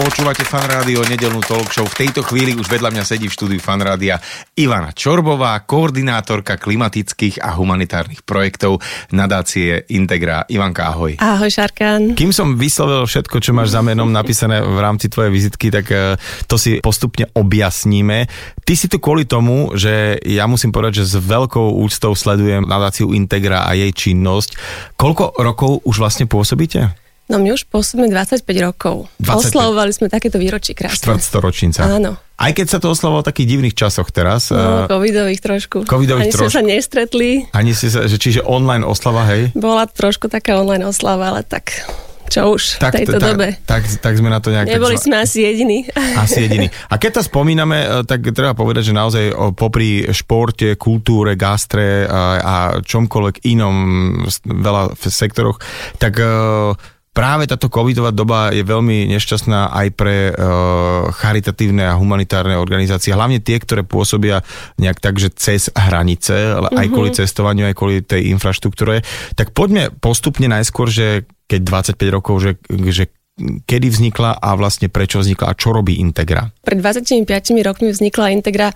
Počúvate fan rádio, nedelnú talk show. V tejto chvíli už vedľa mňa sedí v štúdiu fan rádia Ivana Čorbová, koordinátorka klimatických a humanitárnych projektov nadácie Integra. Ivanka, ahoj. Ahoj, Šarkan. Kým som vyslovil všetko, čo máš za menom napísané v rámci tvojej vizitky, tak eh, to si postupne objasníme. Ty si tu kvôli tomu, že ja musím povedať, že s veľkou úctou sledujem nadáciu Integra a jej činnosť. Koľko rokov už vlastne pôsobíte? No my už pôsobíme 25 rokov. 25. Oslavovali sme takéto výročie krásne. Štvrtstoročnica. Áno. Aj keď sa to oslavovalo v takých divných časoch teraz. No, eh, covidových trošku. Covidových Ani sme trošku. sa nestretli. ani si sa, že čiže online oslava, hej? Bola trošku taká online oslava, ale tak čo už v tejto tak, dobe. Tak, tak, sme na to nejak... Neboli tak, sme asi jediní. Asi jediný. A keď to spomíname, e, tak treba povedať, že naozaj o, popri športe, kultúre, gastre a, a čomkoľvek inom veľa v sektoroch, tak práve táto covidová doba je veľmi nešťastná aj pre e, charitatívne a humanitárne organizácie, hlavne tie, ktoré pôsobia nejak tak, že cez hranice, ale aj kvôli cestovaniu, aj kvôli tej infraštruktúre. Tak poďme postupne najskôr, že keď 25 rokov, že, že kedy vznikla a vlastne prečo vznikla a čo robí Integra. Pred 25 rokmi vznikla Integra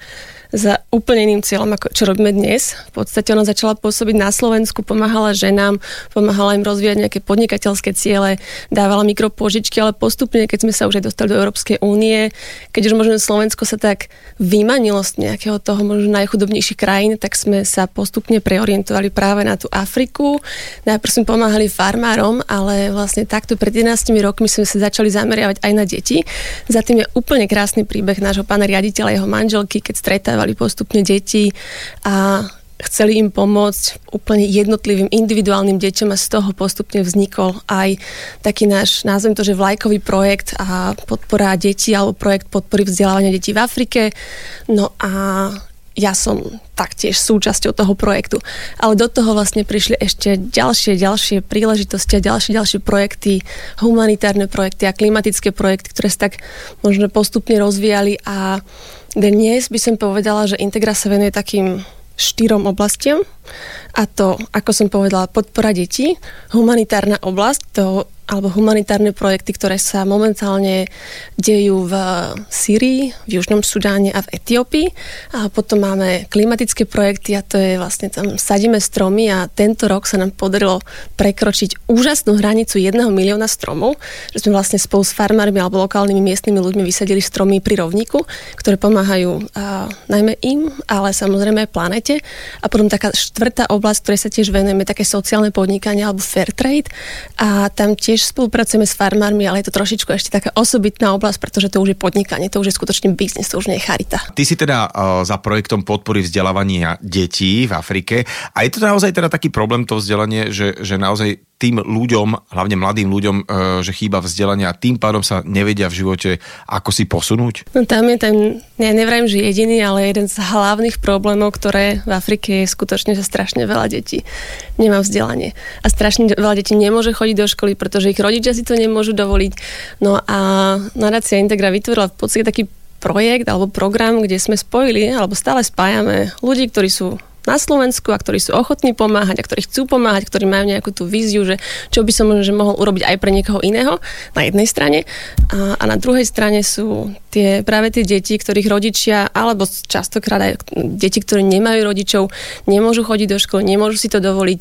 za úplne iným cieľom, ako čo robíme dnes. V podstate ona začala pôsobiť na Slovensku, pomáhala ženám, pomáhala im rozvíjať nejaké podnikateľské ciele, dávala mikropôžičky, ale postupne, keď sme sa už aj dostali do Európskej únie, keď už možno Slovensko sa tak vymanilo z nejakého toho možno najchudobnejších krajín, tak sme sa postupne preorientovali práve na tú Afriku. Najprv sme pomáhali farmárom, ale vlastne takto pred 11 rokmi sme sa začali zameriavať aj na deti. Za tým je úplne krásny príbeh nášho pána riaditeľa jeho manželky, keď stretávali postupne deti a chceli im pomôcť úplne jednotlivým individuálnym deťom a z toho postupne vznikol aj taký náš, názvem to, že vlajkový projekt a podpora detí alebo projekt podpory vzdelávania detí v Afrike. No a ja som taktiež súčasťou toho projektu. Ale do toho vlastne prišli ešte ďalšie, ďalšie príležitosti a ďalšie, ďalšie projekty, humanitárne projekty a klimatické projekty, ktoré sa tak možno postupne rozvíjali a dnes by som povedala, že Integra sa venuje takým štyrom oblastiam a to, ako som povedala, podpora detí, humanitárna oblasť, to alebo humanitárne projekty, ktoré sa momentálne dejú v Syrii, v Južnom Sudáne a v Etiópii. A potom máme klimatické projekty a to je vlastne tam sadíme stromy a tento rok sa nám podarilo prekročiť úžasnú hranicu jedného milióna stromov, že sme vlastne spolu s farmármi alebo lokálnymi miestnymi ľuďmi vysadili stromy pri rovníku, ktoré pomáhajú a, najmä im, ale samozrejme aj planete. A potom taká štvrtá oblasť, ktorej sa tiež venujeme, také sociálne podnikanie alebo fair trade. A tam tiež spolupracujeme s farmármi, ale je to trošičku ešte taká osobitná oblasť, pretože to už je podnikanie, to už je skutočne biznis, to už nie je charita. Ty si teda uh, za projektom podpory vzdelávania detí v Afrike a je to naozaj teda taký problém to vzdelanie, že, že naozaj tým ľuďom, hlavne mladým ľuďom, uh, že chýba vzdelanie a tým pádom sa nevedia v živote ako si posunúť? No tam je ten, ja nevrajím, že jediný, ale jeden z hlavných problémov, ktoré v Afrike je skutočne, že strašne veľa detí nemá vzdelanie. A strašne veľa detí nemôže chodiť do školy, pretože ich rodičia si to nemôžu dovoliť. No a nadácia Integra vytvorila v podstate taký projekt alebo program, kde sme spojili, alebo stále spájame ľudí, ktorí sú na Slovensku a ktorí sú ochotní pomáhať a ktorí chcú pomáhať, ktorí majú nejakú tú víziu, že čo by som že mohol urobiť aj pre niekoho iného na jednej strane a, a na druhej strane sú tie, práve tie deti, ktorých rodičia, alebo častokrát aj deti, ktoré nemajú rodičov, nemôžu chodiť do školy, nemôžu si to dovoliť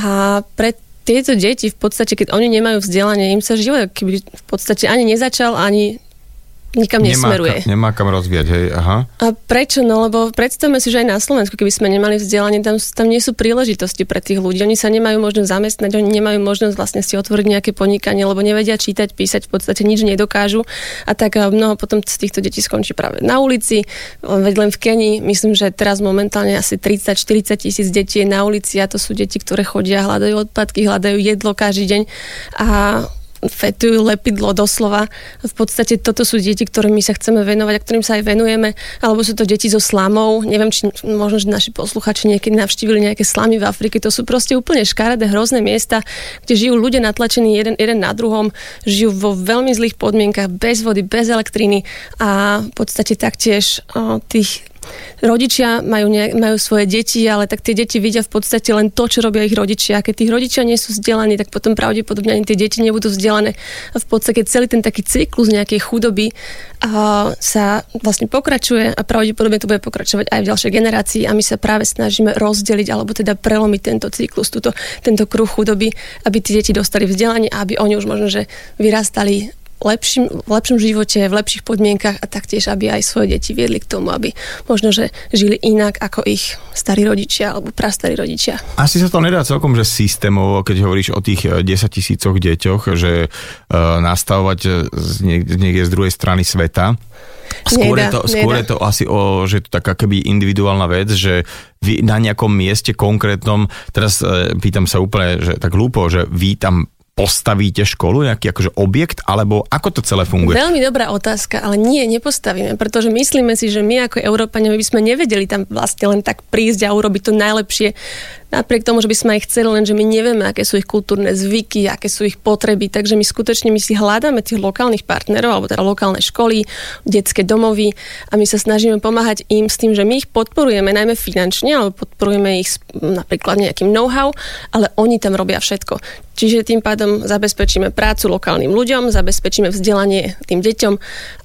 a pre tieto deti v podstate, keď oni nemajú vzdelanie, im sa život keby v podstate ani nezačal, ani nikam nesmeruje. Nemá, ka- nemá kam rozvíjať, hej, aha. A prečo? No lebo predstavme si, že aj na Slovensku, keby sme nemali vzdelanie, tam, tam nie sú príležitosti pre tých ľudí. Oni sa nemajú možnosť zamestnať, oni nemajú možnosť vlastne si otvoriť nejaké podnikanie, lebo nevedia čítať, písať, v podstate nič nedokážu. A tak mnoho potom z týchto detí skončí práve na ulici. Veď len v Kenii, myslím, že teraz momentálne asi 30-40 tisíc detí je na ulici a to sú deti, ktoré chodia, hľadajú odpadky, hľadajú jedlo každý deň. A fetujú lepidlo doslova. V podstate toto sú deti, ktorými sa chceme venovať a ktorým sa aj venujeme, alebo sú to deti so slamou. Neviem, či možno, že naši posluchači niekedy navštívili nejaké slamy v Afrike. To sú proste úplne škaredé, hrozné miesta, kde žijú ľudia natlačení jeden, jeden na druhom, žijú vo veľmi zlých podmienkach, bez vody, bez elektriny a v podstate taktiež o, tých rodičia majú, ne, majú svoje deti, ale tak tie deti vidia v podstate len to, čo robia ich rodičia. Keď tí rodičia nie sú vzdelaní, tak potom pravdepodobne ani tie deti nebudú vzdelané. A v podstate celý ten taký cyklus nejakej chudoby a, sa vlastne pokračuje a pravdepodobne to bude pokračovať aj v ďalšej generácii a my sa práve snažíme rozdeliť alebo teda prelomiť tento cyklus, túto, tento kruh chudoby, aby tie deti dostali vzdelanie a aby oni už možno, že vyrastali lepším, v lepšom živote, v lepších podmienkach a taktiež, aby aj svoje deti viedli k tomu, aby možno, že žili inak ako ich starí rodičia alebo prastarí rodičia. Asi sa to nedá celkom, že systémovo, keď hovoríš o tých 10 eh, tisícoch deťoch, že uh, nastavovať eh, z niekde, niekde z druhej strany sveta. Skôr, nedá, je to, skôr je to asi o, že je to taká keby individuálna vec, že vy na nejakom mieste konkrétnom, teraz e, pýtam sa úplne, že tak hlúpo, že vy tam postavíte školu, nejaký akože objekt, alebo ako to celé funguje? Veľmi dobrá otázka, ale nie, nepostavíme, pretože myslíme si, že my ako Európania by sme nevedeli tam vlastne len tak prísť a urobiť to najlepšie napriek tomu, že by sme aj chceli, lenže my nevieme, aké sú ich kultúrne zvyky, aké sú ich potreby, takže my skutočne my si hľadáme tých lokálnych partnerov, alebo teda lokálne školy, detské domovy a my sa snažíme pomáhať im s tým, že my ich podporujeme najmä finančne, alebo podporujeme ich napríklad nejakým know-how, ale oni tam robia všetko. Čiže tým pádom zabezpečíme prácu lokálnym ľuďom, zabezpečíme vzdelanie tým deťom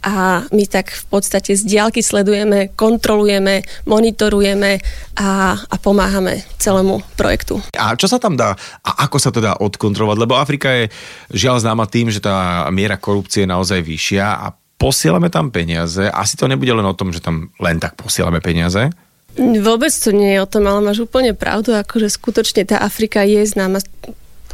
a my tak v podstate z diálky sledujeme, kontrolujeme, monitorujeme a, a pomáhame celému projektu. A čo sa tam dá a ako sa to dá odkontrolovať? Lebo Afrika je žiaľ známa tým, že tá miera korupcie je naozaj vyššia a posielame tam peniaze. Asi to nebude len o tom, že tam len tak posielame peniaze. Vôbec to nie je o tom, ale máš úplne pravdu, akože skutočne tá Afrika je známa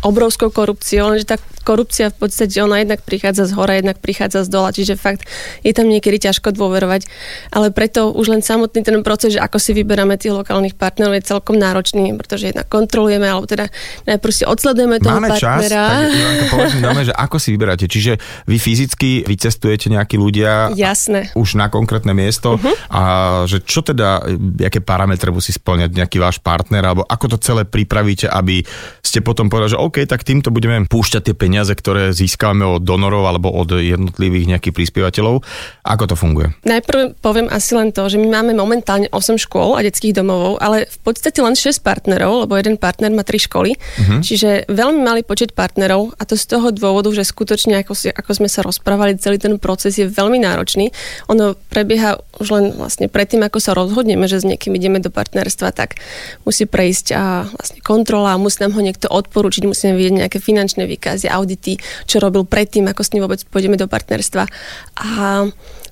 obrovskou korupciou, lenže tá korupcia v podstate ona jednak prichádza z hora, jednak prichádza z dola, čiže fakt je tam niekedy ťažko dôverovať. Ale preto už len samotný ten proces, že ako si vyberáme tých lokálnych partnerov je celkom náročný, pretože jednak kontrolujeme, alebo teda najprv si odsledujeme toho Máme partnera. Čas, tak že ako si vyberáte. Čiže vy fyzicky vycestujete nejakí ľudia Jasné. už na konkrétne miesto uh-huh. a že čo teda, aké parametre musí splňať nejaký váš partner, alebo ako to celé pripravíte, aby ste potom povedali, že OK, tak týmto budeme púšťať tie peniaze, ktoré získame od donorov alebo od jednotlivých nejakých prispievateľov. Ako to funguje? Najprv poviem asi len to, že my máme momentálne 8 škôl a detských domovov, ale v podstate len 6 partnerov, lebo jeden partner má 3 školy, uh-huh. čiže veľmi malý počet partnerov a to z toho dôvodu, že skutočne, ako, si, ako sme sa rozprávali, celý ten proces je veľmi náročný. Ono prebieha už len vlastne predtým, ako sa rozhodneme, že s niekým ideme do partnerstva, tak musí prejsť a vlastne kontrola, musí nám ho niekto odporúčiť, musí musíme vidieť nejaké finančné výkazy, audity, čo robil predtým, ako s ním vôbec pôjdeme do partnerstva. A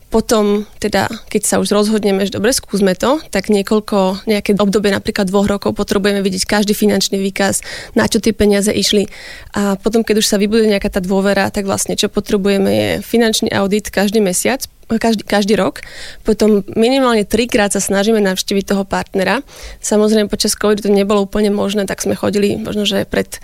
potom, teda, keď sa už rozhodneme, že dobre, skúsme to, tak niekoľko, nejaké obdobie, napríklad dvoch rokov, potrebujeme vidieť každý finančný výkaz, na čo tie peniaze išli. A potom, keď už sa vybuduje nejaká tá dôvera, tak vlastne čo potrebujeme je finančný audit každý mesiac, každý, každý rok. Potom minimálne trikrát sa snažíme navštíviť toho partnera. Samozrejme počas covidu to nebolo úplne možné, tak sme chodili možno, že pred...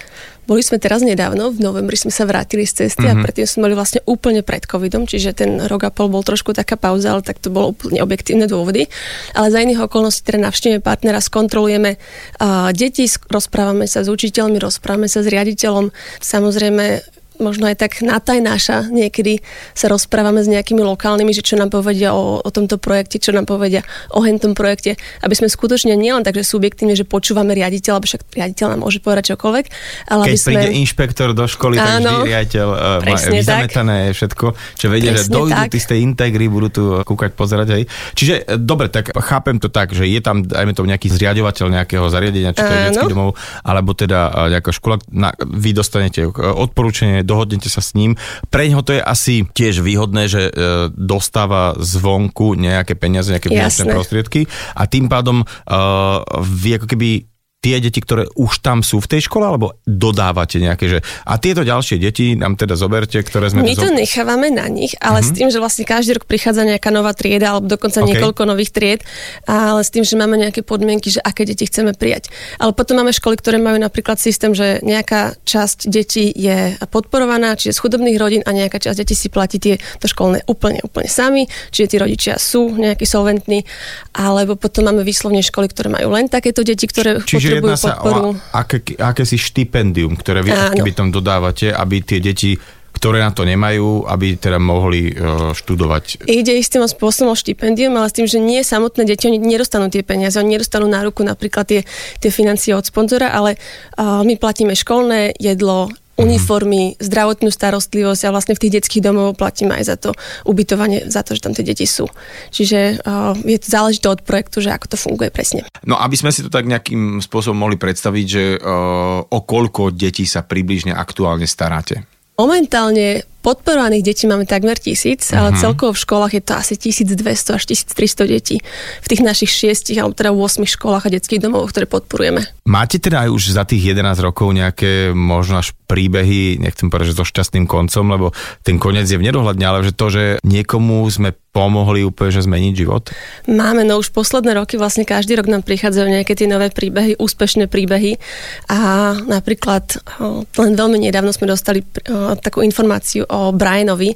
Boli sme teraz nedávno, v novembri sme sa vrátili z cesty mm-hmm. a mhm. predtým sme boli vlastne úplne pred covidom, čiže ten rok a pol bol trošku taká pauza, ale tak to bolo úplne objektívne dôvody. Ale za iných okolností teda navštívime partnera, skontrolujeme uh, deti, rozprávame sa s učiteľmi, rozprávame sa s riaditeľom. Samozrejme možno aj tak natajnáša. Niekedy sa rozprávame s nejakými lokálnymi, že čo nám povedia o, o tomto projekte, čo nám povedia o hentom projekte, aby sme skutočne nielen takže subjektívne, že počúvame riaditeľ, alebo však riaditeľ nám môže povedať čokoľvek. Ale Keď aby sme... príde inšpektor do školy, Áno, tak vždy riaditeľ uh, má vyzametané tak. všetko, čo vedia, že dojdu tí z tej integry, budú tu kúkať, pozerať. Hej. Čiže e, dobre, tak chápem to tak, že je tam, dajme to, nejaký zriadovateľ nejakého zariadenia, či to je detský domov, alebo teda nejaká škola, na, vy dostanete odporúčanie, dohodnete sa s ním. Pre neho to je asi tiež výhodné, že e, dostáva zvonku nejaké peniaze, nejaké finančné prostriedky a tým pádom uh, vy ako keby tie deti, ktoré už tam sú v tej škole, alebo dodávate nejaké, že a tieto ďalšie deti nám teda zoberte, ktoré sme... My to zo... nechávame na nich, ale Mhm. s tým, že vlastne každý rok prichádza nejaká nová trieda, alebo dokonca OK. niekoľko nových tried, ale s tým, že máme nejaké podmienky, že aké deti chceme prijať. Ale potom máme školy, ktoré majú napríklad systém, že nejaká časť detí je podporovaná, čiže z chudobných rodín a nejaká časť detí si platí tie to školné úplne, úplne sami, čiže tí rodičia sú nejakí solventní, alebo potom máme výslovne školy, ktoré majú len takéto deti, ktoré Čiže potrebujú jedná sa podporu. o aké, akési štipendium, ktoré vy Áno. keby tam dodávate, aby tie deti, ktoré na to nemajú, aby teda mohli e, študovať. Ide istým spôsobom štipendium, ale s tým, že nie samotné deti, oni nedostanú tie peniaze, oni nedostanú na ruku napríklad tie, tie financie od sponzora, ale uh, my platíme školné jedlo, uniformy, zdravotnú starostlivosť a vlastne v tých detských domov platíme aj za to ubytovanie, za to, že tam tie deti sú. Čiže uh, je to záleží to od projektu, že ako to funguje presne. No aby sme si to tak nejakým spôsobom mohli predstaviť, že uh, o koľko detí sa približne aktuálne staráte? Momentálne podporovaných detí máme takmer tisíc, ale celkovo v školách je to asi 1200 až 1300 detí v tých našich šiestich alebo teda 8 školách a detských domov, ktoré podporujeme. Máte teda aj už za tých 11 rokov nejaké možno až príbehy, nechcem povedať, že so šťastným koncom, lebo ten koniec je v nedohľadne, ale že to, že niekomu sme pomohli úplne, že zmeniť život? Máme, no už posledné roky vlastne každý rok nám prichádzajú nejaké tie nové príbehy, úspešné príbehy a napríklad len veľmi nedávno sme dostali takú informáciu o Brianovi,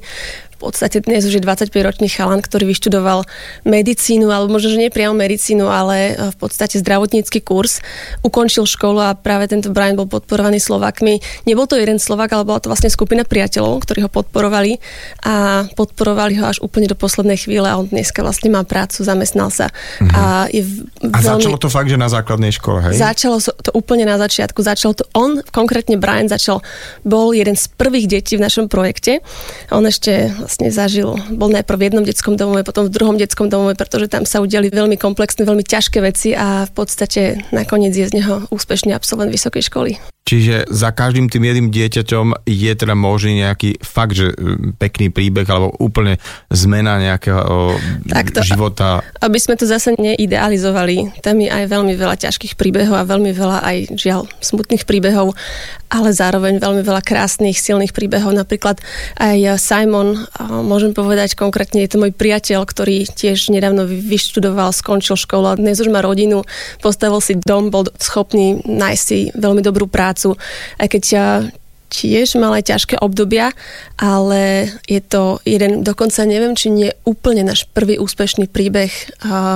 podstate dnes už je 25-ročný chalan, ktorý vyštudoval medicínu, alebo možno, že nie priamo medicínu, ale e, v podstate zdravotnícky kurz. Ukončil školu a práve tento Brian bol podporovaný Slovakmi. Nebol to jeden Slovak, ale bola to vlastne skupina priateľov, ktorí ho podporovali a podporovali ho až úplne do poslednej chvíle a on dneska vlastne má prácu, zamestnal sa. A, je v- A veľmi... začalo to fakt, že na základnej škole, hej? Začalo to úplne na začiatku. Začal to on, konkrétne Brian začal, bol jeden z prvých detí v našom projekte. On ešte vlastne zažil, bol najprv v jednom detskom domove, potom v druhom detskom domove, pretože tam sa udiali veľmi komplexné, veľmi ťažké veci a v podstate nakoniec je z neho úspešný absolvent vysokej školy. Čiže za každým tým jedným dieťaťom je teda možný nejaký fakt, že pekný príbeh alebo úplne zmena nejakého Takto. života. Aby sme to zase neidealizovali, tam je aj veľmi veľa ťažkých príbehov a veľmi veľa aj žiaľ smutných príbehov, ale zároveň veľmi veľa krásnych, silných príbehov. Napríklad aj Simon, môžem povedať konkrétne, je to môj priateľ, ktorý tiež nedávno vy- vyštudoval, skončil školu a dnes už má rodinu, postavil si dom, bol úplný nájsť si veľmi dobrú prácu. Aj keď tiež mal aj ťažké obdobia, ale je to jeden, dokonca neviem, či nie úplne náš prvý úspešný príbeh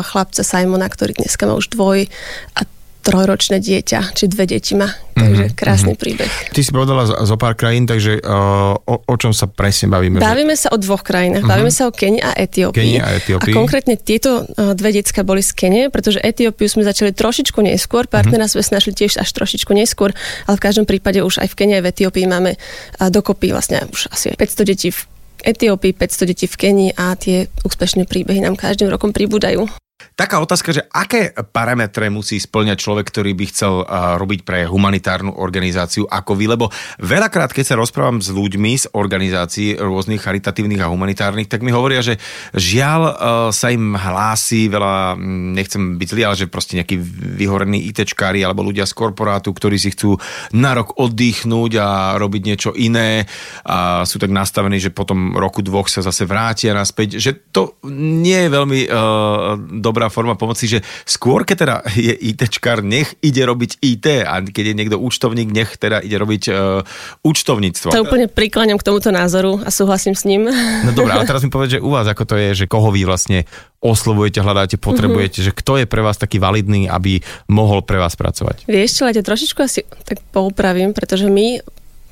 chlapca Simona, ktorý dneska má už dvoj a trojročné dieťa, či dve deti má. Takže krásny príbeh. Ty si povedala zo, pár krajín, takže uh, o, o čom sa presne bavíme? že- Bavíme sa o dvoch krajinách. Bavíme sa o Keni a Etiópii. Kenii a Etiópii. A konkrétne tieto uh, dve decka boli z Kenie, pretože Etiópiu sme začali trošičku neskôr, partnera sme našli tiež až trošičku neskôr, ale v každom prípade už aj v Kenii a v Etiópii máme uh, dokopy vlastne už asi 500 detí v Etiópii, 500 detí v Kenii a tie úspešné príbehy nám každým rokom pribúdajú. Taká otázka, že aké parametre musí splňať človek, ktorý by chcel robiť pre humanitárnu organizáciu ako vy? Lebo veľakrát, keď sa rozprávam s ľuďmi z organizácií rôznych charitatívnych a humanitárnych, tak mi hovoria, že žiaľ uh, sa im hlási veľa, nechcem byť zlý, ale že proste nejakí vyhorení ITčkári alebo ľudia z korporátu, ktorí si chcú na rok oddychnúť a robiť niečo iné a sú tak nastavení, že potom roku dvoch sa zase vrátia naspäť, že to nie je veľmi uh, dobrá forma pomoci, že skôr keď teda je ITčkár, nech ide robiť IT a keď je niekto účtovník, nech teda ide robiť uh, účtovníctvo. To úplne prikláňam k tomuto názoru a súhlasím s ním. No dobré, ale teraz mi povedz, že u vás ako to je, že koho vy vlastne oslovujete, hľadáte, potrebujete, že kto je pre vás taký validný, aby mohol pre vás pracovať? Vieš čo, ja trošičku asi tak poupravím, pretože my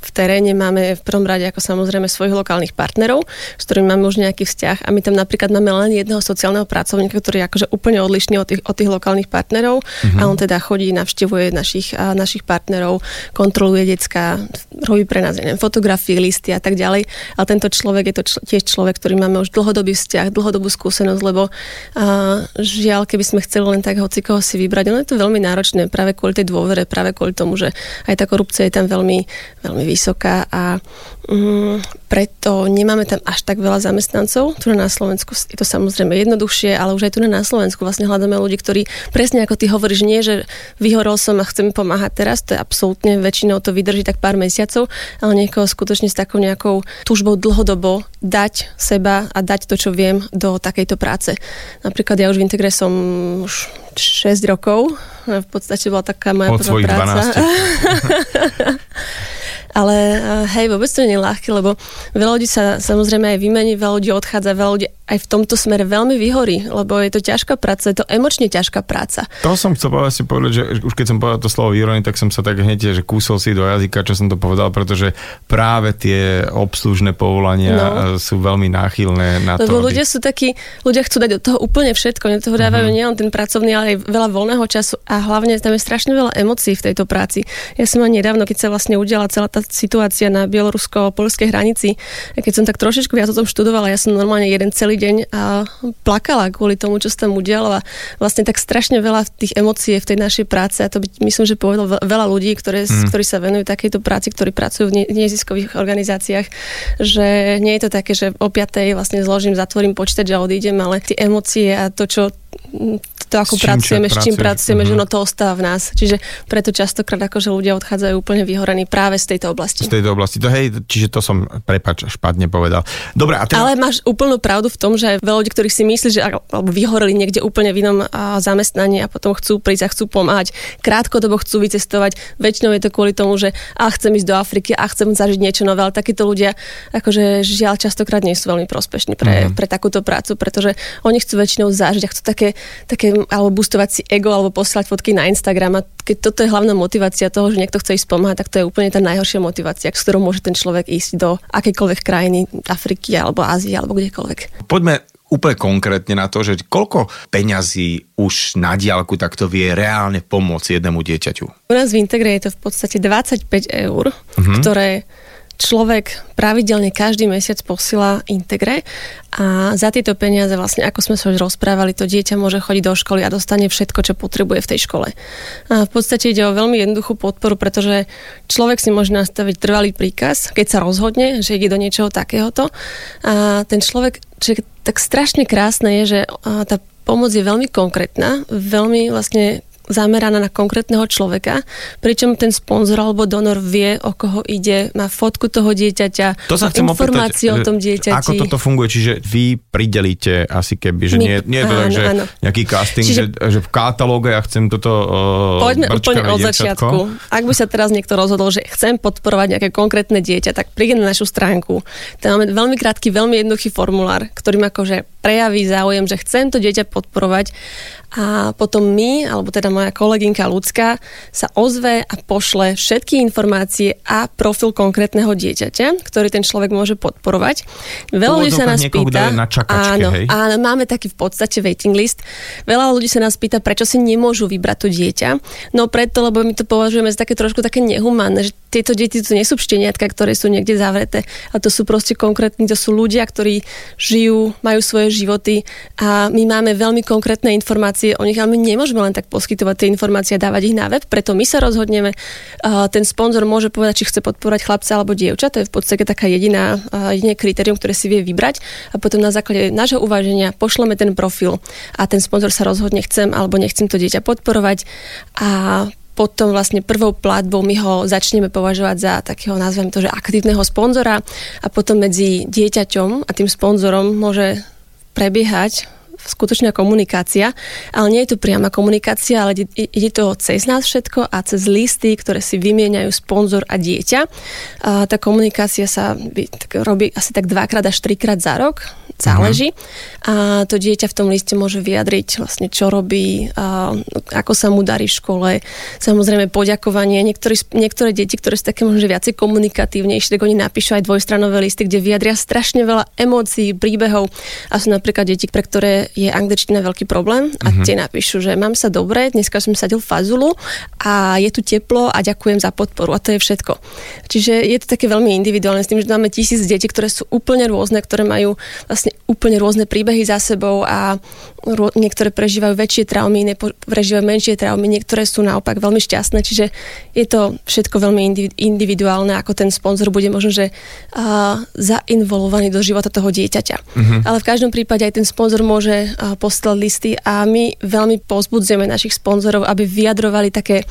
v teréne máme v prvom rade ako samozrejme svojich lokálnych partnerov, s ktorými máme už nejaký vzťah a my tam napríklad máme len jedného sociálneho pracovníka, ktorý je akože úplne odlišný od tých, od tých lokálnych partnerov mm-hmm. a on teda chodí, navštevuje našich, a našich partnerov, kontroluje decka, robí pre nás neviem, fotografie, listy a tak ďalej. Ale tento človek je to čl- tiež človek, ktorý máme už dlhodobý vzťah, dlhodobú skúsenosť, lebo a, žiaľ, keby sme chceli len tak hoci koho si vybrať, ono je to veľmi náročné práve kvôli tej dôvere, práve kvôli tomu, že aj tá korupcia je tam veľmi, veľmi vysoká a mm, preto nemáme tam až tak veľa zamestnancov. Tu na Slovensku je to samozrejme jednoduchšie, ale už aj tu na Slovensku vlastne hľadáme ľudí, ktorí presne ako ty hovoríš, nie, že vyhorol som a chcem pomáhať teraz, to je absolútne, väčšinou to vydrží tak pár mesiacov, ale niekoho skutočne s takou nejakou túžbou dlhodobo dať seba a dať to, čo viem do takejto práce. Napríklad ja už v Integre som už 6 rokov, v podstate bola taká moja Od prvá práca. 12. Ale eh, hej, vôbec to nie je ľahké, lebo veľa ľudí sa samozrejme aj vymení, veľa ľudí odchádza, veľa ľudí aj v tomto smere veľmi vyhorí, lebo je to ťažká práca, je to emočne ťažká práca. To som chcel povedať, si povedať, že už keď som povedal to slovo vyhorený, tak som sa tak hneď, že kúsol si do jazyka, čo som to povedal, pretože práve tie obslužné povolania No. no. sú veľmi náchylné na to. Lebo aby- ľudia sú takí, ľudia chcú dať do toho úplne všetko, do toho dávajú Mhm. nielen ten pracovný, ale aj veľa voľného času a hlavne tam je strašne veľa emócií v tejto práci. Ja som ani nedávno, keď sa vlastne udiala celá tá situácia na bielorusko-polskej hranici, keď som tak trošičku viac o tom študovala, ja som normálne jeden celý deň a plakala kvôli tomu, čo sa tam udialo a vlastne tak strašne veľa tých emócií v tej našej práce a to by, myslím, že povedal ve- veľa ľudí, ktoré, mm. ktorí sa venujú takejto práci, ktorí pracujú v ne- neziskových organizáciách, že nie je to také, že o 5. vlastne zložím, zatvorím počítač a odídem, ale tie emócie a to, čo to ako S čím pracujeme, s čím pracuješ. pracujeme, že Mhm. no to ostáva v nás. Čiže preto častokrát akože ľudia odchádzajú úplne vyhorení práve z tejto oblasti. z tejto oblasti. To, hej, čiže to som, prepač, špatne povedal. Dobre, a teda... Ale máš úplnú pravdu v tom, že aj veľa ľudí, ktorí si myslí, že alebo vyhoreli niekde úplne v inom a, zamestnaní a potom chcú prísť a chcú pomáhať, krátkodobo chcú vycestovať, väčšinou je to kvôli tomu, že a chcem ísť do Afriky a chcem zažiť niečo nové, ale takíto ľudia akože žiaľ častokrát nie sú veľmi prospešní pre, Mhm. pre takúto prácu, pretože oni chcú väčšinou zažiť a chcú také, také alebo boostovať si ego alebo posielať fotky na Instagram a keď toto je hlavná motivácia toho, že niekto chce ísť pomáhať, tak to je úplne tá najhoršia motivácia, s ktorou môže ten človek ísť do akejkoľvek krajiny Afriky alebo Ázie alebo kdekoľvek. Poďme úplne konkrétne na to, že koľko peňazí už na diálku takto vie reálne pomôcť jednému dieťaťu. U nás v Integre je to v podstate 25 eur, ktoré človek pravidelne každý mesiac posila Integre a za tieto peniaze vlastne, ako sme sa už rozprávali, to dieťa môže chodiť do školy a dostane všetko, čo potrebuje v tej škole. A v podstate ide o veľmi jednoduchú podporu, pretože človek si môže nastaviť trvalý príkaz, keď sa rozhodne, že ide do niečoho takéhoto. A ten človek, čo je tak strašne krásne je, že tá pomoc je veľmi konkrétna, veľmi vlastne zameraná na konkrétneho človeka, pričom ten sponzor alebo donor vie, o koho ide, má fotku toho dieťaťa, To sa chcem informácie opýtať, o tom dieťati. Ako toto funguje? Čiže vy pridelíte asi keby, že nie, nie je to tak, áno, že áno. nejaký casting, Čiže- že, že v katalóge ja chcem toto uh, Poďme úplne od začiatku. Ak by sa teraz niekto rozhodol, že chcem podporovať nejaké konkrétne dieťa, tak príde na našu stránku. Tam máme veľmi krátky, veľmi jednoduchý formulár, ktorým akože prejaví záujem, že chcem to dieťa podporovať a potom my, alebo teda moja kolegynka ľudská, sa ozve a pošle všetky informácie a profil konkrétneho dieťaťa, ktorý ten človek môže podporovať. Veľa ľudí sa nás niekoho, pýta... na čakačke, áno, hej? áno, máme taký v podstate waiting list. Veľa ľudí sa nás pýta, prečo si nemôžu vybrať to dieťa. No preto, lebo my to považujeme za také trošku také nehumánne, že tieto deti to nie sú šteniatka, ktoré sú niekde zavreté, ale to sú proste konkrétni, to sú ľudia, ktorí žijú, majú svoje životy a my máme veľmi konkrétne informácie o nich, ale my nemôžeme len tak poskytovať tie informácie a dávať ich na web, preto my sa rozhodneme. A Ten sponzor môže povedať, či chce podporovať chlapca alebo dievča, to je v podstate taká jediná, a jediné kritérium, ktoré si vie vybrať. A potom na základe nášho uváženia pošleme ten profil a ten sponzor sa rozhodne, chcem alebo nechcem to dieťa podporovať. A potom vlastne prvou platbou my ho začneme považovať za takého, nazvem to, že aktívneho sponzora a potom medzi dieťaťom a tým sponzorom môže prebiehať skutočná komunikácia, ale nie je to priama komunikácia, ale ide, to cez nás všetko a cez listy, ktoré si vymieňajú sponzor a dieťa. A tá komunikácia sa robí asi tak dvakrát až trikrát za rok, záleží. A to dieťa v tom liste môže vyjadriť vlastne, čo robí, a ako sa mu darí v škole, samozrejme poďakovanie. Niektorí, niektoré deti, ktoré sú také možno viacej komunikatívnejšie, tak oni napíšu aj dvojstranové listy, kde vyjadria strašne veľa emócií, príbehov a sú napríklad deti, pre ktoré je angličtina veľký problém a uh-huh. tie napíšu, že mám sa dobre, dneska som sadil fazulu a je tu teplo a ďakujem za podporu a to je všetko. Čiže je to také veľmi individuálne s tým, že máme tisíc detí, ktoré sú úplne rôzne, ktoré majú vlastne úplne rôzne príbehy za sebou a rô, niektoré prežívajú väčšie traumy, iné prežívajú menšie traumy, niektoré sú naopak veľmi šťastné, čiže je to všetko veľmi individuálne, ako ten sponzor bude možno, že uh, zainvolovaný do života toho dieťaťa. Uh-huh. Ale v každom prípade aj ten sponzor môže poslať listy a my veľmi pozbudzujeme našich sponzorov, aby vyjadrovali také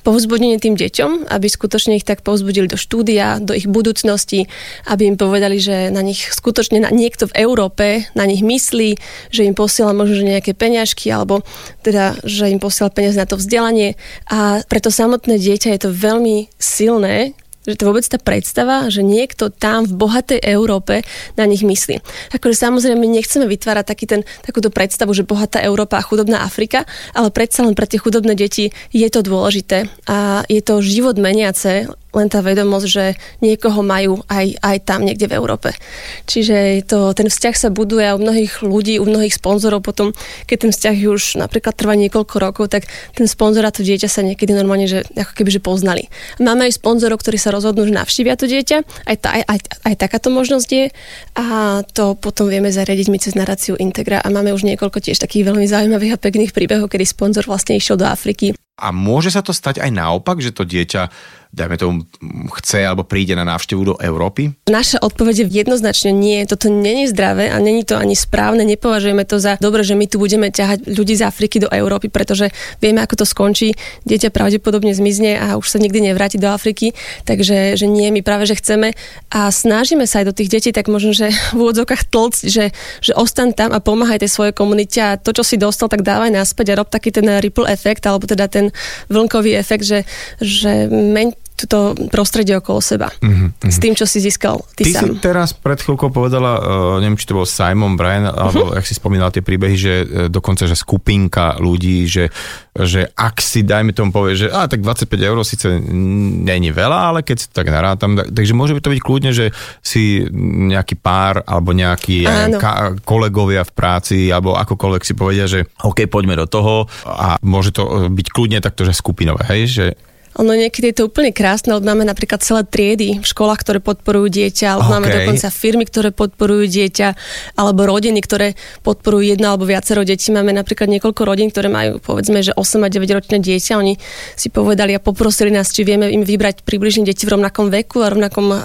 povzbudenie tým deťom, aby skutočne ich tak povzbudili do štúdia, do ich budúcnosti, aby im povedali, že na nich skutočne na, niekto v Európe na nich myslí, že im posiela možno nejaké peňažky alebo teda, že im posiela peniaze na to vzdelanie. A preto samotné dieťa je to veľmi silné, že to vôbec tá predstava, že niekto tam v bohatej Európe na nich myslí. Akože samozrejme nechceme vytvárať taký ten, takúto predstavu, že bohatá Európa a chudobná Afrika, ale predsa len pre tie chudobné deti je to dôležité a je to život meniace, len tá vedomosť, že niekoho majú aj, aj tam niekde v Európe. Čiže to, ten vzťah sa buduje a u mnohých ľudí, u mnohých sponzorov potom, keď ten vzťah už napríklad trvá niekoľko rokov, tak ten sponzor a to dieťa sa niekedy normálne, že ako keby že poznali. Máme aj sponzorov, ktorí sa rozhodnú, že navštívia to dieťa, aj, ta, aj, aj, aj takáto možnosť je a to potom vieme zariadiť my cez naráciu Integra a máme už niekoľko tiež takých veľmi zaujímavých a pekných príbehov, kedy sponzor vlastne išiel do Afriky. A môže sa to stať aj naopak, že to dieťa dajme tomu, chce alebo príde na návštevu do Európy? Naša odpoveď je jednoznačne nie. Toto není zdravé a není to ani správne. Nepovažujeme to za dobre, že my tu budeme ťahať ľudí z Afriky do Európy, pretože vieme, ako to skončí. Dieťa pravdepodobne zmizne a už sa nikdy nevráti do Afriky. Takže že nie, my práve, že chceme a snažíme sa aj do tých detí tak možno, že v úvodzovkách tlcť, že, že ostan tam a pomáhaj tej svojej komunite a to, čo si dostal, tak dávaj naspäť a rob taký ten ripple efekt alebo teda ten vlnkový efekt, že, že meň to prostredie okolo seba. Mm-hmm. S tým, čo si získal ty, ty sám. si teraz pred chvíľkou povedala, uh, neviem, či to bol Simon Bryan, alebo uh-huh. ak si spomínala tie príbehy, že uh, dokonca, že skupinka ľudí, že, že ak si, dajme tomu povie, že a, tak 25 eur síce není veľa, ale keď si tak narátam, takže môže by to byť kľudne, že si nejaký pár alebo nejakí ka- kolegovia v práci alebo akokoľvek si povedia, že OK, poďme do toho a môže to uh, byť kľudne takto, že skupinové, hej, že ono niekedy je to úplne krásne, lebo máme napríklad celé triedy v školách, ktoré podporujú dieťa, alebo okay. máme dokonca firmy, ktoré podporujú dieťa, alebo rodiny, ktoré podporujú jedno alebo viacero detí. Máme napríklad niekoľko rodín, ktoré majú povedzme, že 8 a 9 ročné dieťa. Oni si povedali a poprosili nás, či vieme im vybrať približne deti v rovnakom veku a rovnakom a,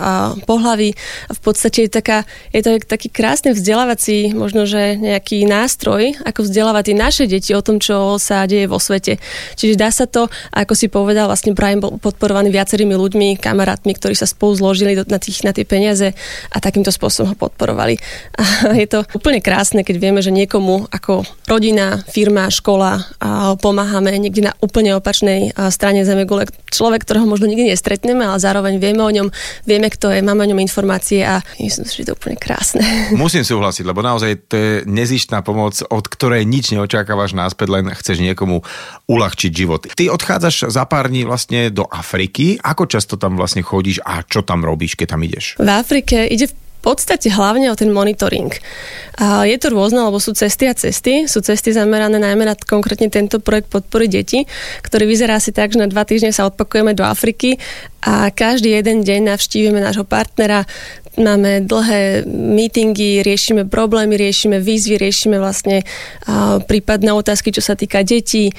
pohlaví. A v podstate je, taká, je to taký krásny vzdelávací, možno, že nejaký nástroj, ako vzdelávať naše deti o tom, čo sa deje vo svete. Čiže dá sa to, ako si povedal, vlastne Prime bol podporovaný viacerými ľuďmi, kamarátmi, ktorí sa spolu zložili na, tých, na tie peniaze a takýmto spôsobom ho podporovali. A je to úplne krásne, keď vieme, že niekomu ako rodina, firma, škola pomáhame niekde na úplne opačnej strane Zemegule. Človek, ktorého možno nikdy nestretneme, ale zároveň vieme o ňom, vieme, kto je, máme o ňom informácie a myslím si, že to je úplne krásne. Musím súhlasiť, lebo naozaj to je nezištná pomoc, od ktorej nič neočakávaš náspäť, len chceš niekomu uľahčiť život. Ty odchádzaš za pár dní vlastne vlastne do Afriky. Ako často tam vlastne chodíš a čo tam robíš, keď tam ideš? V Afrike ide v podstate hlavne o ten monitoring. A je to rôzne, lebo sú cesty a cesty. Sú cesty zamerané najmä na konkrétne tento projekt podpory detí, ktorý vyzerá asi tak, že na dva týždne sa odpakujeme do Afriky a každý jeden deň navštívime nášho partnera, máme dlhé meetingy, riešime problémy, riešime výzvy, riešime vlastne prípadné otázky, čo sa týka detí.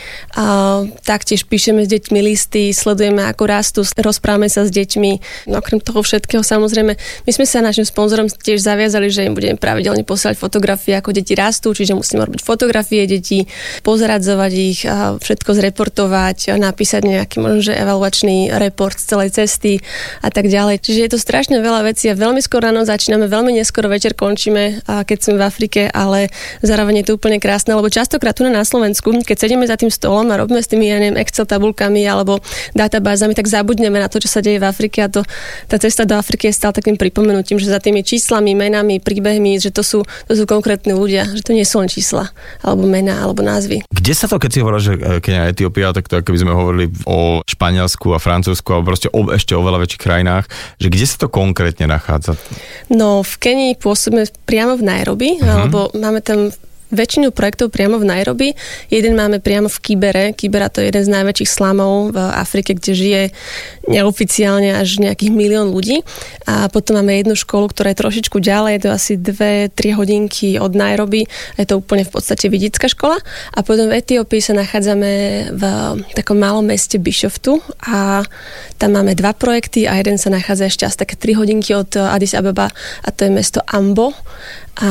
Taktiež píšeme s deťmi listy, sledujeme, ako rastú, rozprávame sa s deťmi. No, okrem toho všetkého, samozrejme, my sme sa našim sponzorom tiež zaviazali, že im budeme pravidelne posielať fotografie, ako deti rastú, čiže musíme robiť fotografie detí, pozeradzovať ich, všetko zreportovať, napísať nejaký možno, že evaluačný report z celej cesty a tak ďalej. Čiže je to strašne veľa vecí a veľmi skoro ráno začíname, veľmi neskoro večer končíme, keď sme v Afrike, ale zároveň je to úplne krásne, lebo častokrát tu na Slovensku, keď sedíme za tým stolom a robíme s tými, ja neviem, Excel tabulkami alebo databázami, tak zabudneme na to, čo sa deje v Afrike a to, tá cesta do Afriky je stále takým pripomenutím, že za tými číslami, menami, príbehmi, že to sú, to sú konkrétni ľudia, že to nie sú len čísla alebo mená alebo názvy. Kde sa to, keď si hovoril, že e, Kenia a Etiópia, tak to ako by sme hovorili o Španielsku a Francúzsku a proste o, ešte o veľa väčších krajinách, že kde sa to konkrétne nachádza? No v Kenii pôsobíme priamo v Nairobi, uh-huh. alebo máme tam väčšinu projektov priamo v Nairobi. Jeden máme priamo v Kibere. Kibera to je jeden z najväčších slamov v Afrike, kde žije neoficiálne až nejakých milión ľudí. A potom máme jednu školu, ktorá je trošičku ďalej, je to asi 2-3 hodinky od Nairobi. Je to úplne v podstate vidická škola. A potom v Etiópii sa nachádzame v takom malom meste Bishoftu a tam máme dva projekty a jeden sa nachádza ešte asi také 3 hodinky od Addis Abeba a to je mesto Ambo. A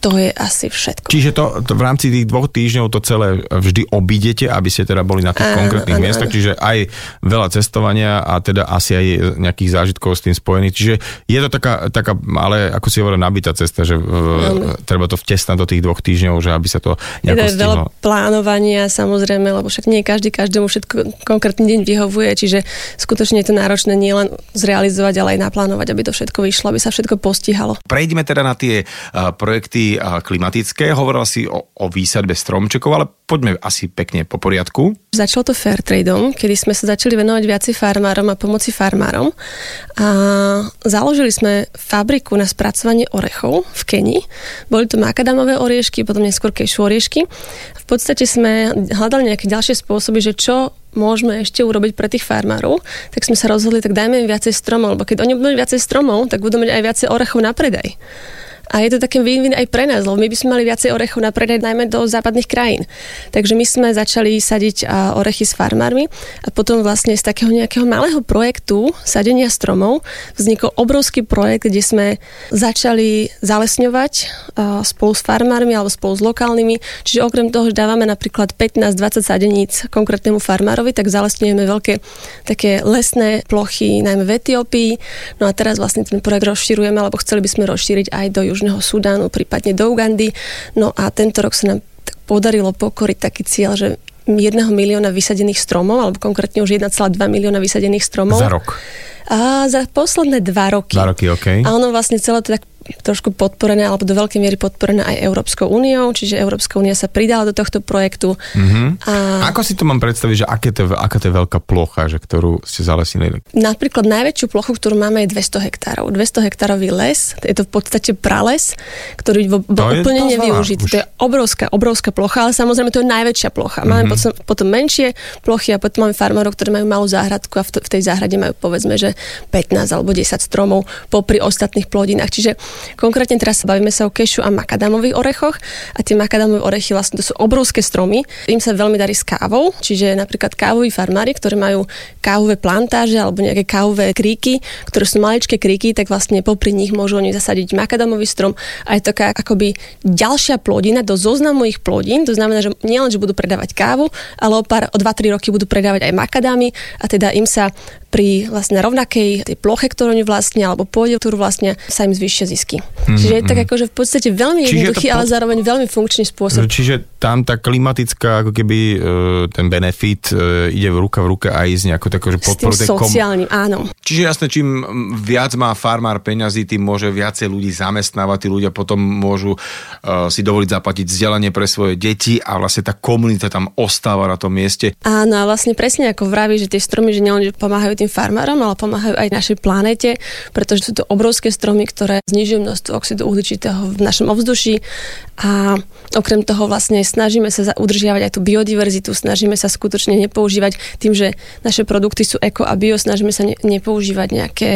to je asi všetko. Čiže to, to v rámci tých dvoch týždňov to celé vždy obídete, aby ste teda boli na tých áno, konkrétnych áno, miestach, áno. čiže aj veľa cestovania a teda asi aj nejakých zážitkov s tým spojených. Čiže je to taká, taká ale ako si hovorím, nabitá cesta, že v, treba to vtesnať do tých dvoch týždňov, že aby sa to nejako je veľa plánovania samozrejme, lebo však nie každý každému všetko konkrétny deň vyhovuje, čiže skutočne je to náročné nielen zrealizovať, ale aj naplánovať, aby to všetko vyšlo, aby sa všetko postihalo. Prejdime teda na tie uh, projekty klimatické. Hovorila si o, o výsadbe stromčekov, ale poďme asi pekne po poriadku. Začalo to fair tradeom, kedy sme sa začali venovať viacej farmárom a pomoci farmárom. A založili sme fabriku na spracovanie orechov v Kenii. Boli to makadamové oriešky, potom neskôr kešu oriešky. V podstate sme hľadali nejaké ďalšie spôsoby, že čo môžeme ešte urobiť pre tých farmárov, tak sme sa rozhodli, tak dajme im viacej stromov, lebo keď oni budú mať viacej stromov, tak budú mať aj viacej orechov na predaj. A je to také win-win aj pre nás, lebo my by sme mali viacej orechov na predaj najmä do západných krajín. Takže my sme začali sadiť orechy s farmármi a potom vlastne z takého nejakého malého projektu sadenia stromov vznikol obrovský projekt, kde sme začali zalesňovať spolu s farmármi alebo spolu s lokálnymi. Čiže okrem toho, že dávame napríklad 15-20 sadeníc konkrétnemu farmárovi, tak zalesňujeme veľké také lesné plochy, najmä v Etiópii. No a teraz vlastne ten projekt rozširujeme, alebo chceli by sme rozšíriť aj do Južného Sudánu, prípadne do Ugandy. No a tento rok sa nám podarilo pokoriť taký cieľ, že jedného milióna vysadených stromov, alebo konkrétne už 1,2 milióna vysadených stromov. Za rok. A za posledné dva roky. Dva roky, OK. A ono vlastne celé to tak trošku podporené, alebo do veľkej miery podporené aj Európskou úniou, čiže Európska únia sa pridala do tohto projektu. Mm-hmm. A... Ako si to mám predstaviť, že aké to, aká to je veľká plocha, že ktorú ste zalesnili? Napríklad najväčšiu plochu, ktorú máme, je 200 hektárov. 200 hektárový les, je to v podstate prales, ktorý bol úplne nevyužitý. To je obrovská, obrovská plocha, ale samozrejme to je najväčšia plocha. Máme mm-hmm. potom, potom menšie plochy a potom máme farmárov, ktorí majú malú záhradku a v, to, v tej záhrade majú povedzme, že 15 alebo 10 stromov popri ostatných plodinách. Čiže Konkrétne teraz sa bavíme sa o kešu a makadamových orechoch a tie makadamové orechy vlastne to sú obrovské stromy. Im sa veľmi darí s kávou, čiže napríklad kávoví farmári, ktorí majú kávové plantáže alebo nejaké kávové kríky, ktoré sú maličké kríky, tak vlastne popri nich môžu oni zasadiť makadamový strom a je to akoby ďalšia plodina do zoznamu ich plodín. To znamená, že nielen, že budú predávať kávu, ale o pár, o 2-3 roky budú predávať aj makadámy a teda im sa pri vlastne rovnakej tej ploche, ktorú oni vlastnia, alebo pôde, ktorú vlastnia, sa im zvýšia zisky. Mm-hmm. Čiže je tak mhm. akože v podstate veľmi jednoduchý, pod... ale zároveň veľmi funkčný spôsob. Čiže tam tá klimatická, ako keby e, ten benefit e, ide v ruka v ruke aj z nejakou takou, že podporu S tým sociálnym, kom... áno. Čiže jasné, čím viac má farmár peňazí, tým môže viacej ľudí zamestnávať, tí ľudia potom môžu uh, si dovoliť zaplatiť vzdelanie pre svoje deti a vlastne tá komunita tam ostáva na tom mieste. Áno, a vlastne presne ako vraví, že tie stromy, že nielen pomáhajú tým tým farmárom, ale pomáhajú aj našej planete, pretože sú to obrovské stromy, ktoré znižujú množstvo oxidu uhličitého v našom ovzduší a okrem toho vlastne snažíme sa udržiavať aj tú biodiverzitu, snažíme sa skutočne nepoužívať tým, že naše produkty sú eko a bio, snažíme sa ne, nepoužívať nejaké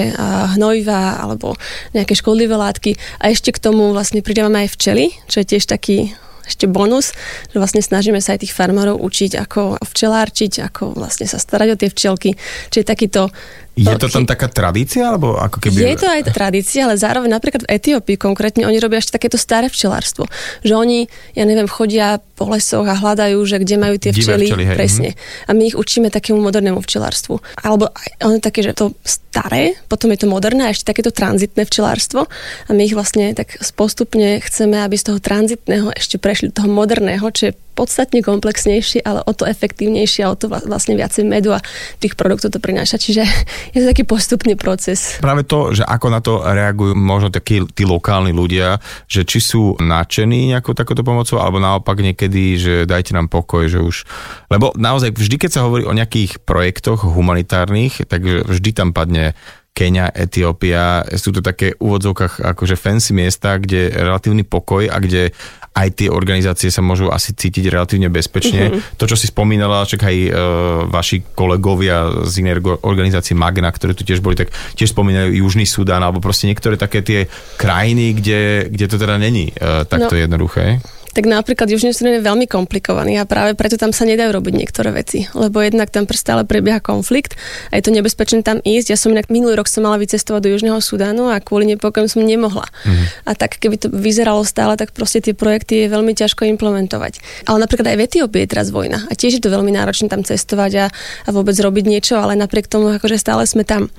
hnojivá alebo nejaké škodlivé látky a ešte k tomu vlastne pridávame aj včely, čo je tiež taký ešte bonus, že vlastne snažíme sa aj tých farmárov učiť, ako včelárčiť, ako vlastne sa starať o tie včelky. Čiže takýto je to tam taká tradícia? Alebo ako keby... Je to aj tradícia, ale zároveň napríklad v Etiópii konkrétne oni robia ešte takéto staré včelárstvo. Že oni, ja neviem, chodia po lesoch a hľadajú, že kde majú tie včely. včely hej. Presne. Mm-hmm. A my ich učíme takému modernému včelárstvu. Alebo on je také, že to staré, potom je to moderné a ešte takéto tranzitné včelárstvo. A my ich vlastne tak postupne chceme, aby z toho tranzitného ešte prešli do toho moderného, čo je podstatne komplexnejšie, ale o to efektívnejšie a o to vlastne viacej medu a tých produktov to prináša. Čiže je to taký postupný proces. Práve to, že ako na to reagujú možno takí tí lokálni ľudia, že či sú nadšení nejakou takouto pomocou, alebo naopak niekedy, že dajte nám pokoj, že už... Lebo naozaj vždy, keď sa hovorí o nejakých projektoch humanitárnych, tak vždy tam padne Kenia, Etiópia, sú to také v úvodzovkách akože fancy miesta, kde je relatívny pokoj a kde aj tie organizácie sa môžu asi cítiť relatívne bezpečne. Mm-hmm. To, čo si spomínala, čak aj e, vaši kolegovia z inej organizácie Magna, ktoré tu tiež boli, tak tiež spomínajú Južný Sudán, alebo proste niektoré také tie krajiny, kde, kde to teda není e, takto no. jednoduché tak napríklad Južný Sudán je veľmi komplikovaný a práve preto tam sa nedajú robiť niektoré veci, lebo jednak tam stále prebieha konflikt a je to nebezpečné tam ísť. Ja som inak minulý rok som mala vycestovať do Južného Sudánu a kvôli nepokojom som nemohla. Mm-hmm. A tak keby to vyzeralo stále, tak proste tie projekty je veľmi ťažko implementovať. Ale napríklad aj v Etiópii je teraz vojna a tiež je to veľmi náročné tam cestovať a, a vôbec robiť niečo, ale napriek tomu akože stále sme tam.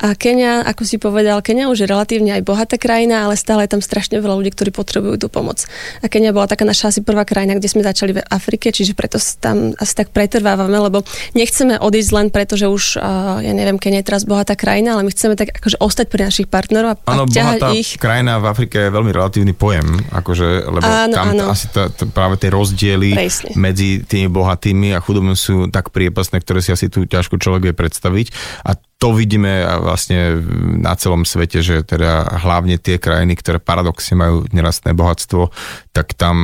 A Kenia, ako si povedal, Kenia už je relatívne aj bohatá krajina, ale stále je tam strašne veľa ľudí, ktorí potrebujú tú pomoc. A Kenia bola taká naša asi prvá krajina, kde sme začali v Afrike, čiže preto tam asi tak pretrvávame, lebo nechceme odísť len preto, že už, uh, ja neviem, Kenia je teraz bohatá krajina, ale my chceme tak akože ostať pri našich partnerov a, ano, a bohatá ich. krajina v Afrike je veľmi relatívny pojem, akože, lebo áno, tam áno. asi tá, tá, práve tie rozdiely Presne. medzi tými bohatými a chudobnými sú tak priepasné, ktoré si asi tu ťažko človek vie predstaviť a to vidíme vlastne na celom svete, že teda hlavne tie krajiny, ktoré paradoxne majú nerastné bohatstvo, tak tam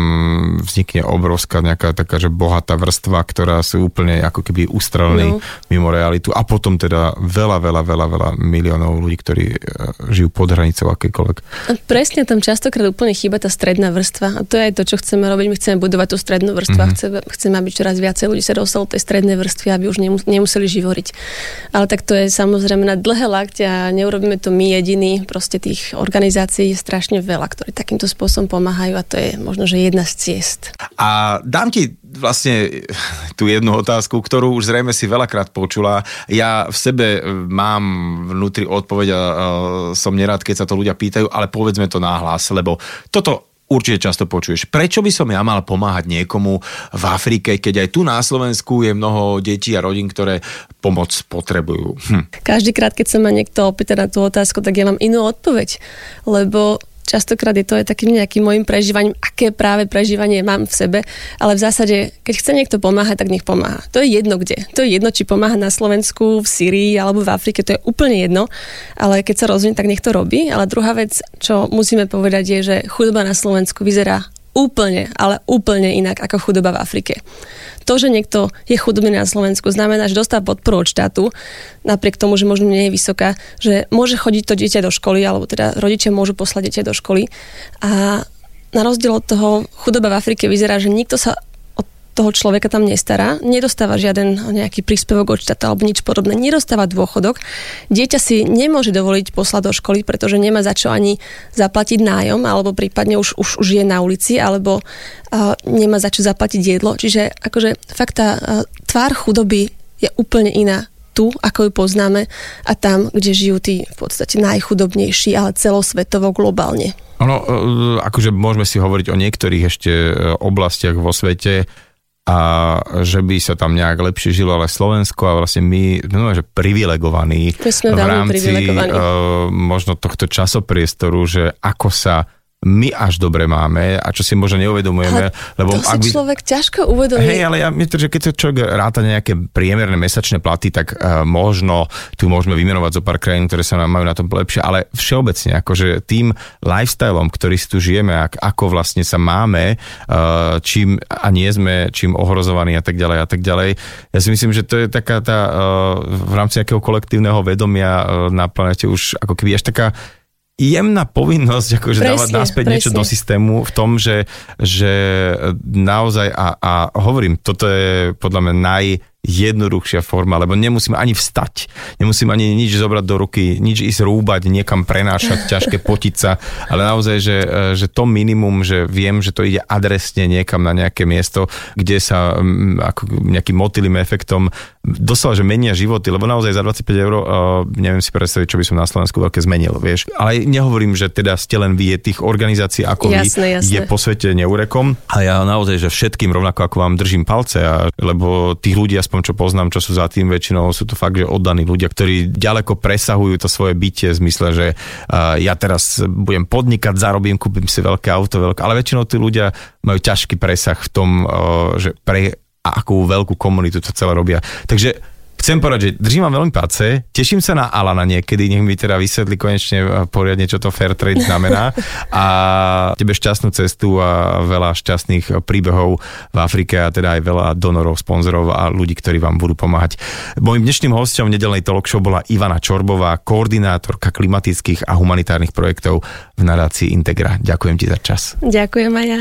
vznikne obrovská nejaká taká, že bohatá vrstva, ktorá sú úplne ako keby ustrelení no. mimo realitu a potom teda veľa, veľa, veľa, veľa miliónov ľudí, ktorí e, žijú pod hranicou akékoľvek. A presne tam častokrát úplne chýba tá stredná vrstva a to je aj to, čo chceme robiť. My chceme budovať tú strednú vrstvu mm-hmm. a chceme, chceme, aby čoraz viacej ľudí sa dostalo tej strednej vrstvy, aby už nemuseli živoriť. Ale tak to je samozrejme na dlhé lakte a neurobíme to my jediní. Proste tých organizácií je strašne veľa, ktorí takýmto spôsobom pomáhajú a to je možno, že jedna z ciest. A dám ti vlastne tú jednu otázku, ktorú už zrejme si veľakrát počula. Ja v sebe mám vnútri odpoveď a som nerád, keď sa to ľudia pýtajú, ale povedzme to náhlas, lebo toto určite často počuješ. Prečo by som ja mal pomáhať niekomu v Afrike, keď aj tu na Slovensku je mnoho detí a rodín, ktoré pomoc potrebujú? Hm. Každý krát, keď sa ma niekto opýta na tú otázku, tak ja mám inú odpoveď, lebo častokrát je to aj takým nejakým môjim prežívaním, aké práve prežívanie mám v sebe, ale v zásade, keď chce niekto pomáhať, tak nech pomáha. To je jedno kde. To je jedno, či pomáha na Slovensku, v Syrii alebo v Afrike, to je úplne jedno, ale keď sa rozhodne, tak nech to robí. Ale druhá vec, čo musíme povedať, je, že chudoba na Slovensku vyzerá úplne, ale úplne inak ako chudoba v Afrike. To, že niekto je chudobný na Slovensku, znamená, že dostáva podporu od štátu, napriek tomu, že možno nie je vysoká, že môže chodiť to dieťa do školy, alebo teda rodičia môžu poslať dieťa do školy. A na rozdiel od toho chudoba v Afrike vyzerá, že nikto sa toho človeka tam nestará, nedostáva žiaden nejaký príspevok od štátu alebo nič podobné, nedostáva dôchodok. Dieťa si nemôže dovoliť poslať do školy, pretože nemá za čo ani zaplatiť nájom, alebo prípadne už, už, už je na ulici, alebo uh, nemá za čo zaplatiť jedlo. Čiže akože fakt tá uh, tvár chudoby je úplne iná tu, ako ju poznáme, a tam, kde žijú tí v podstate najchudobnejší, ale celosvetovo globálne. Ono, akože môžeme si hovoriť o niektorých ešte oblastiach vo svete, a že by sa tam nejak lepšie žilo, ale Slovensko a vlastne my, no, že privilegovaní v rámci uh, možno tohto časopriestoru, že ako sa my až dobre máme a čo si možno neuvedomujeme. Ale lebo to ak si by... človek ťažko uvedomí. Hej, ale ja myslím, že keď sa človek ráta nejaké priemerné mesačné platy, tak uh, možno tu môžeme vymenovať zo pár krajín, ktoré sa nám majú na tom lepšie, ale všeobecne, akože tým lifestyleom, ktorý si tu žijeme, ak, ako vlastne sa máme, uh, čím a nie sme, čím ohrozovaní a tak ďalej a tak ďalej. Ja si myslím, že to je taká tá uh, v rámci akého kolektívneho vedomia uh, na planete už ako keby až taká jemná povinnosť akože presne, dávať naspäť presne. niečo do systému v tom, že, že naozaj a, a hovorím, toto je podľa mňa naj jednoduchšia forma, lebo nemusím ani vstať, nemusím ani nič zobrať do ruky, nič ísť rúbať, niekam prenášať, ťažké potiť sa, ale naozaj, že, že to minimum, že viem, že to ide adresne niekam na nejaké miesto, kde sa ako nejakým motýlým efektom doslova, že menia životy, lebo naozaj za 25 eur uh, neviem si predstaviť, čo by som na Slovensku veľké zmenil, vieš. Ale nehovorím, že teda ste len vy, je tých organizácií ako jasné, vy jasné. je po svete neurekom a ja naozaj, že všetkým rovnako ako vám držím palce, a, lebo tých ľudí aspoň čo poznám, čo sú za tým väčšinou, sú to fakt, že oddaní ľudia, ktorí ďaleko presahujú to svoje bytie v zmysle, že uh, ja teraz budem podnikať, zarobím, kúpim si veľké auto, veľké, ale väčšinou tí ľudia majú ťažký presah v tom, uh, že pre akú veľkú komunitu to celé robia. Takže Chcem povedať, že držím vám veľmi palce, teším sa na Alana niekedy, nech mi teda vysvetlí konečne eh, poriadne, čo to fair trade znamená a tebe šťastnú cestu a veľa šťastných príbehov v Afrike a teda aj veľa donorov, sponzorov a ľudí, ktorí vám budú pomáhať. Mojím dnešným hostom nedelnej talk show bola Ivana Čorbová, koordinátorka klimatických a humanitárnych projektov v nadácii Integra. Ďakujem ti za čas. Ďakujem aj ja.